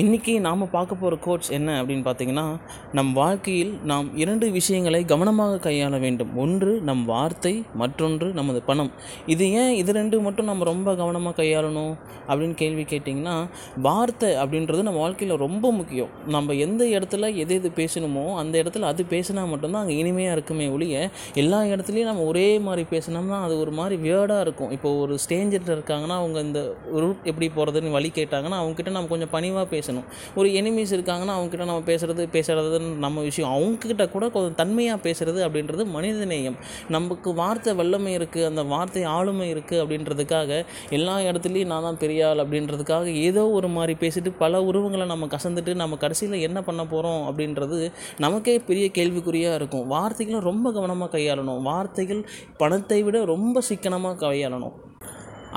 இன்னைக்கு நாம் பார்க்க போகிற கோட்ஸ் என்ன அப்படின்னு பார்த்தீங்கன்னா நம் வாழ்க்கையில் நாம் இரண்டு விஷயங்களை கவனமாக கையாள வேண்டும். ஒன்று நம் வார்த்தை மற்றொன்று நமது பணம். இது ஏன் இது ரெண்டு மட்டும் நம்ம ரொம்ப கவனமாக கையாளணும் அப்படின்னு கேள்வி கேட்டிங்கன்னா வார்த்தை அப்படின்றது நம்ம வாழ்க்கையில் ரொம்ப முக்கியம். நம்ம எந்த இடத்துல எது எது பேசணுமோ அந்த இடத்துல அது பேசினா மட்டும்தான் அங்கே இனிமையாக இருக்குமே ஒழிய எல்லா இடத்துலையும் நம்ம ஒரே மாதிரி பேசினோம்னா அது ஒரு மாதிரி வியர்டாக இருக்கும். இப்போ ஒரு ஸ்டேஞ்சர் இருக்காங்கன்னா அவங்க இந்த ரூட் எப்படி போகிறதுன்னு வழி கேட்டாங்கன்னா அவங்கக்கிட்ட நம்ம கொஞ்சம் பணிவாக பேசணும். ஒரு எனிமீஸ் இருக்காங்கன்னா அவங்கக்கிட்ட நம்ம பேசுகிறது பேசுகிறதுன்னு நம்ம விஷயம். அவங்கக்கிட்ட கூட கொஞ்சம் தன்மையாக பேசுகிறது அப்படின்றது மனிதநேயம். நமக்கு வார்த்தை வல்லமை இருக்குது அந்த வார்த்தை ஆளுமை இருக்குது அப்படின்றதுக்காக எல்லா இடத்துலையும் நான் தான் பெரிய ஆள் அப்படின்றதுக்காக ஏதோ ஒரு மாதிரி பேசிட்டு பல உருவங்களை நம்ம கசந்துட்டு நம்ம கடைசியில் என்ன பண்ண போகிறோம் அப்படின்றது நமக்கே பெரிய கேள்விக்குறியாக இருக்கும். வார்த்தைகளை ரொம்ப கவனமாக கையாளணும். வார்த்தைகள் பணத்தை விட ரொம்ப சிக்கனமாக கையாளணும்.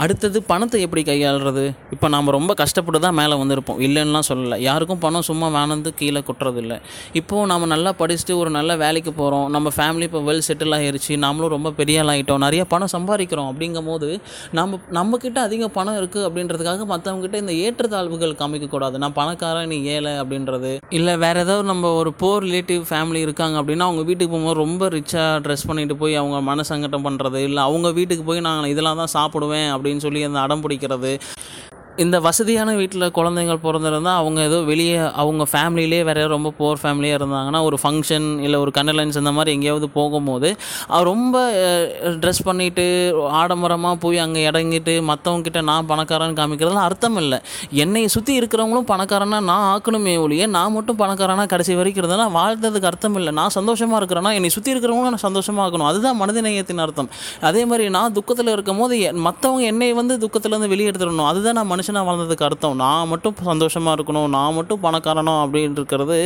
அடுத்தது பணத்தை எப்படி கையாளுறது? இப்போ நாம் ரொம்ப கஷ்டப்பட்டு தான் மேலே வந்திருப்போம். இல்லைன்னுலாம் சொல்லலை. யாருக்கும் பணம் சும்மா வேணந்து கீழே கொட்டுறது இல்லை இப்போது நம்ம நல்லா படிச்சுட்டு ஒரு நல்ல வேலைக்கு போகிறோம் நம்ம ஃபேமிலி இப்போ வெல் செட்டில் ஆகிருச்சு நாமளும் ரொம்ப பெரிய ஆகிட்டோம் நிறைய பணம் சம்பாதிக்கிறோம் அப்படிங்கும் போது நம்ம நம்மக்கிட்ட அதிக பணம் இருக்குது அப்படின்றதுக்காக மற்றவங்ககிட்ட இந்த ஏற்றத்தாழ்வுகள் காமிக்கக்கூடாது. நான் பணக்காரன் நீ ஏழை அப்படின்றது. இல்லை வேறு ஏதாவது நம்ம ஒரு போர் ரிலேட்டிவ் ஃபேமிலி இருக்காங்க அப்படின்னா அவங்க வீட்டுக்கு போகும்போது ரொம்ப ரிச்சாக ட்ரெஸ் பண்ணிட்டு போய் அவங்க மனசங்கட்டம் பண்ணுறது இல்லை அவங்க வீட்டுக்கு போய் நான் இதெல்லாம் தான் சாப்பிடுவேன் அப்படின்னு சொல்லி அந்த அடம் பிடிக்கிறது. இந்த வசதியான வீட்டில் குழந்தைங்கள் பிறந்திருந்தால் அவங்க ஏதோ வெளியே அவங்க ஃபேமிலியிலே வேறு ரொம்ப போர் ஃபேமிலியாக இருந்தாங்கன்னா ஒரு ஃபங்க்ஷன் இல்லை ஒரு கண்டலன்ஸ் இந்த மாதிரி எங்கேயாவது போகும்போது ரொம்ப ட்ரெஸ் பண்ணிட்டு ஆடம்பரமாக போய் அங்கே இறங்கிட்டு மற்றவங்கக்கிட்ட நான் பணக்காரன்னு காமிக்கிறதுலாம் அர்த்தம் இல்லை. என்னை சுற்றி இருக்கிறவங்களும் பணக்காரனா நான் ஆக்கணுமே ஒழிய நான் மட்டும் பணக்காரனா கடைசி வரைக்கும் இருந்தேன்னா வாழ்ந்ததுக்கு அர்த்தம் இல்லை. நான் சந்தோஷமாக இருக்கிறேன்னா என்னை சுற்றி இருக்கிறவங்களும் நான் சந்தோஷமாக ஆக்கணும். அதுதான் மனிதநேயத்தின் அர்த்தம். அதே மாதிரி நான் துக்கத்தில் இருக்கும் போது மற்றவங்க என்னை வந்து துக்கத்துலேருந்து வெளியே எடுத்துடணும். அதுதான் நான் மனுஷனாக வாழ்ந்ததுக்கு அர்த்தம். நான் மட்டும் சந்தோஷமாக இருக்கணும் நான் மட்டும் பணக்காரனோ அப்படின்னு இருக்கிறது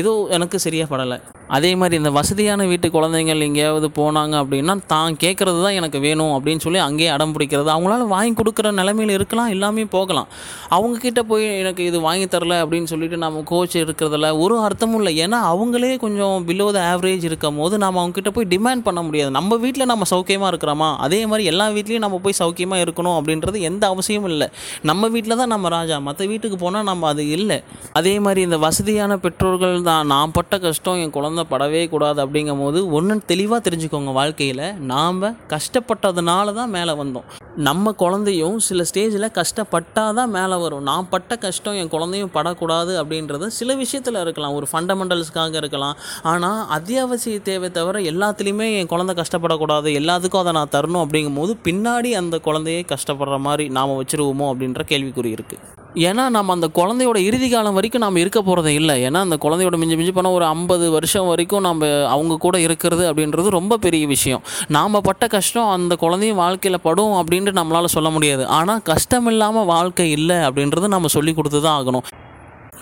ஏதோ எனக்கு சரியாக படலை. அதே மாதிரி இந்த வசதியான வீட்டு குழந்தைங்கள் எங்கேயாவது போனாங்க அப்படின்னா தான் கேட்குறது தான் எனக்கு வேணும் அப்படின்னு சொல்லி அங்கேயே அடம் பிடிக்கிறது. அவங்களால வாங்கி கொடுக்குற நிலமையில் இருக்கலாம் எல்லாமே போகலாம். அவங்கக்கிட்ட போய் எனக்கு இது வாங்கி தரல அப்படின்னு சொல்லிட்டு நம்ம கோச் இருக்கிறதுல ஒரு அர்த்தமும் இல்லை. ஏன்னா அவங்களே கொஞ்சம் பிலோ த ஆவரேஜ் இருக்கும் போது நம்ம அவங்கக்கிட்ட போய் டிமாண்ட் பண்ண முடியாது. நம்ம வீட்டில் நம்ம சௌக்கியமாக இருக்கிறோமா? அதே மாதிரி எல்லா வீட்லேயும் நம்ம போய் சௌக்கியமாக இருக்கணும் அப்படின்றது எந்த அவசியமும் இல்லை. நம்ம வீட்டில் தான் நம்ம ராஜா. மற்ற வீட்டுக்கு போனால் நம்ம அது இல்லை. அதே மாதிரி இந்த வசதியான பெற்றோர்கள் தான். நான் பட்ட கஷ்டம் என் குழந்தை படவே கூடாது அப்படிங்கும் போது ஒன்று தெளிவாக தெரிஞ்சுக்கோங்க வாழ்க்கையில். நாம் கஷ்டப்பட்டதுனால தான் மேலே வந்தோம். நம்ம குழந்தையும் சில ஸ்டேஜில் கஷ்டப்பட்டால் தான் மேலே வரும். நான் பட்ட கஷ்டம் என் குழந்தையும் படக்கூடாது அப்படின்றது சில விஷயத்தில் இருக்கலாம். ஒரு ஃபண்டமெண்டல்ஸ்க்காக இருக்கலாம். ஆனால் அத்தியாவசிய தேவை தவிர எல்லாத்துலேயுமே என் குழந்தை கஷ்டப்படக்கூடாது எல்லாத்துக்கும் அதை நான் தரணும் அப்படிங்கும் போது பின்னாடி அந்த குழந்தையை கஷ்டப்படுற மாதிரி நாம் வச்சுருவோமோ அப்படின்ற கேள்விக்குறி இருக்குது ஏன்னா நம்ம அந்த குழந்தையோட இறுதி காலம் வரைக்கும் நாம் இருக்க போகிறதே இல்லை. ஏன்னா அந்த குழந்தையோட மிஞ்சி மிஞ்சி போனால் ஒரு ஐம்பது வருஷம் வரைக்கும் நம்ம அவங்க கூட இருக்கிறது அப்படின்றது ரொம்ப பெரிய விஷயம். நாம் பட்ட கஷ்டம் அந்த குழந்தையும் வாழ்க்கையில் படும் அப்படின்ட்டு நம்மளால் சொல்ல முடியாது. ஆனால் கஷ்டம் இல்லாமல் வாழ்க்கை இல்லை அப்படின்றது நம்ம சொல்லி கொடுத்து தான் ஆகணும்.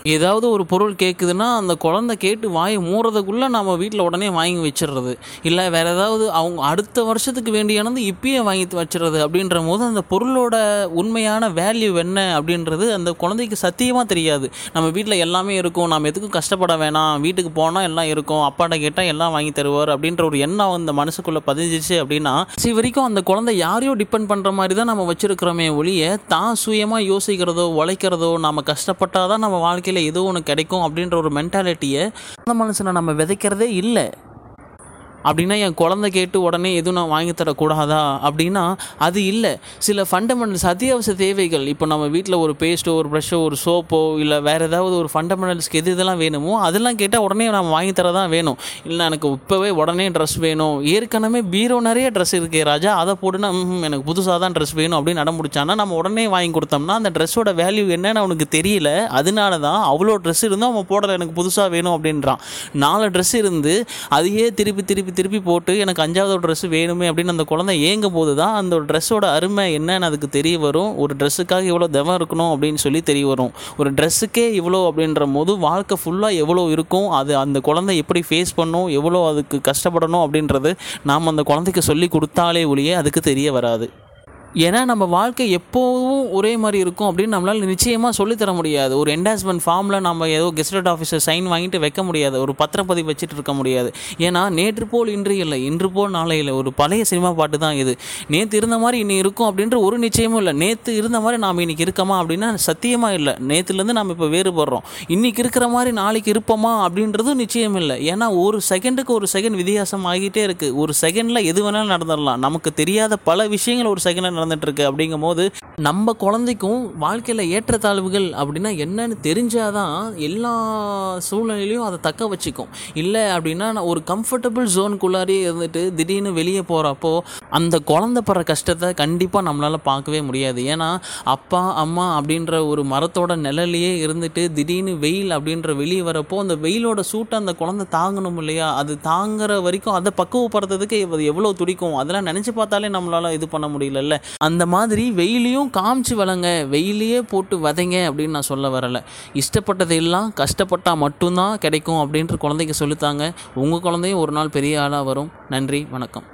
ஏதாவது ஒரு பொருள் கேட்குதுன்னா அந்த குழந்தை கேட்டு வாய் மூறதுக்குள்ளே நம்ம வீட்டில் உடனே வாங்கி வச்சிடுறது இல்லை வேறு ஏதாவது அவங்க அடுத்த வருஷத்துக்கு வேண்டியானது இப்பயே வாங்கி வச்சிடுறது அப்படின்ற போது அந்த பொருளோட உண்மையான வேல்யூ என்ன அப்படின்றது அந்த குழந்தைக்கு சத்தியமாக தெரியாது. நம்ம வீட்டில் எல்லாமே இருக்கும் நம்ம எதுக்கும் கஷ்டப்பட வேணாம் வீட்டுக்கு போனால் எல்லாம் இருக்கும் அப்பாட்ட கேட்டால் எல்லாம் வாங்கி தருவார் அப்படின்ற ஒரு எண்ணம் அந்த மனசுக்குள்ளே பதிஞ்சிச்சு அப்படின்னா சி வரைக்கும் அந்த குழந்தை யாரையோ டிபெண்ட் பண்ணுற மாதிரி தான் நம்ம வச்சுருக்கிறோமே ஒழிய தான் சுயமாக யோசிக்கிறதோ உழைக்கிறதோ நம்ம கஷ்டப்பட்டால் தான் நம்ம வாழ்க்கையில் வாழ்க்கையில் ஏதோ ஒன்று கிடைக்கும் அப்படின்ற ஒரு மென்டாலிட்டியை அந்த மனுஷனை நம்ம விதைக்கிறதே இல்லை. அப்படின்னா என் குழந்தை கேட்டு உடனே எதுவும் நான் வாங்கி தரக்கூடாதா? அப்படின்னா அது இல்லை. சில ஃபண்டமெண்டல்ஸ் அத்தியாவசிய தேவைகள். இப்போ நம்ம வீட்டில் ஒரு பேஸ்ட்டோ ஒரு ப்ரஷ்ஷோ ஒரு சோப்போ இல்லை வேறு ஏதாவது ஒரு ஃபண்டமெண்டல்ஸ்க்கு எது இதெல்லாம் வேணுமோ அதெல்லாம் கேட்டால் உடனே நம்ம வாங்கி தர தான் வேணும். இல்லை எனக்கு இப்போவே உடனே ட்ரெஸ் வேணும். ஏற்கனவே பீரோ நிறைய ட்ரெஸ் இருக்கே ராஜா. அதை போட்டுனா எனக்கு புதுசாக தான் ட்ரெஸ் வேணும் அப்படின்னு நடமுடிச்சானா நம்ம உடனே வாங்கி கொடுத்தோம்னா அந்த ட்ரெஸ்ஸோட வேல்யூ என்னன்னு அவனுக்கு தெரியல. அதனால தான் அவ்வளோ ட்ரெஸ் இருந்தும் அவன் போடலை எனக்கு புதுசாக வேணும் அப்படின்றான். நாலு ட்ரெஸ் இருந்து அதையே திருப்பி திருப்பி திருப்பி போட்டு எனக்கு அஞ்சாவது ட்ரெஸ் வேணுமே அப்படின்னு அந்த குழந்தை ஏங்கும் போது தான் அந்த ஒரு ட்ரெஸ்ஸோட அருமை என்னன்னு அதுக்கு தெரிய வரும். ஒரு ட்ரெஸ்ஸுக்காக இவ்வளோ தவம் இருக்கணும் அப்படின்னு சொல்லி தெரிய வரும். ஒரு ட்ரெஸ்ஸுக்கே இவ்வளோ அப்படின்ற போது வாழ்க்கை ஃபுல்லாக எவ்வளோ இருக்கும்? அது அந்த குழந்தை எப்படி ஃபேஸ் பண்ணும்? எவ்வளோ அதுக்கு கஷ்டப்படணும் அப்படின்றது நாம் அந்த குழந்தைக்கு சொல்லி கொடுத்தாலே ஒழிய அதுக்கு தெரிய வராது. ஏன்னா நம்ம வாழ்க்கை எப்போவும் ஒரே மாதிரி இருக்கும் அப்படின்னு நம்மளால் நிச்சயமாக சொல்லித்தர முடியாது. ஒரு என்டாஸ்மெண்ட் ஃபார்மில் நம்ம ஏதோ கெஸ்டட் ஆஃபீஸர் சைன் வாங்கிட்டு வைக்க முடியாது. ஒரு பத்திரப்பதிவு வச்சுட்டு இருக்க முடியாது. ஏன்னா நேற்று போல் இன்று இல்லை. இன்று போல் நாளை இல்லை. ஒரு பழைய சினிமா பாட்டு தான் இது. நேற்று இருந்த மாதிரி இன்னி இருக்கும் அப்படின்ற ஒரு நிச்சயமும் இல்லை. நேற்று இருந்த மாதிரி நாம் இன்றைக்கி இருக்கமா அப்படின்னா சத்தியமாக இல்லை. நேற்றுலேருந்து நாம் இப்போ வேறுபடுறோம். இன்றைக்கி இருக்கிற மாதிரி நாளைக்கு இருப்போமா அப்படின்றதும் நிச்சயம் இல்லை. ஏன்னா ஒரு செகண்டுக்கு ஒரு செகண்ட் வித்தியாசம் ஆகிட்டே இருக்குது ஒரு செகண்டில் எது வேணாலும் நடந்துடலாம். நமக்கு தெரியாத பல விஷயங்கள் ஒரு செகண்டில் நடந்துட்டு இருக்கு அப்படிங்கும் போது நம்ம குழந்தைக்கும் வாழ்க்கையில் ஏற்றத்தாழ்வுகள் அப்படின்னா என்னன்னு தெரிஞ்சாதான் எல்லா சூழ்நிலையிலையும் அதை தக்க வச்சுக்கும். இல்லை அப்படின்னா நான் ஒரு கம்ஃபர்டபுள் ஜோனுக்குள்ளாரே இருந்துட்டு திடீர்னு வெளியே போகிறப்போ அந்த குழந்தை படுற கஷ்டத்தை கண்டிப்பாக நம்மளால் பார்க்கவே முடியாது. ஏன்னா அப்பா அம்மா அப்படின்ற ஒரு மரத்தோட நிழலையே இருந்துட்டு திடீர்னு வெயில் அப்படின்ற வெளியே வரப்போ அந்த வெயிலோட சூட்டை அந்த குழந்தை தாங்கணும் இல்லையா? அது தாங்குற வரைக்கும் அதை பக்குவப்படுறதுக்கு அது எவ்வளோ துடிக்கும்? அதெல்லாம் நினச்சி பார்த்தாலே நம்மளால் இது பண்ண முடியலல்ல. அந்த மாதிரி வெயிலையும் காமிச்சு வளங்க வெயிலையே போட்டு வதைங்க அப்படின்னு நான் சொல்ல வரலை. இஷ்டப்பட்டது எல்லாம் கஷ்டப்பட்டால் மட்டும்தான் கிடைக்கும் அப்படின்ற குழந்தைக்கு சொல்லித்தாங்க. உங்கள் குழந்தையும் ஒரு நாள் பெரிய ஆளாக வரும். நன்றி வணக்கம்.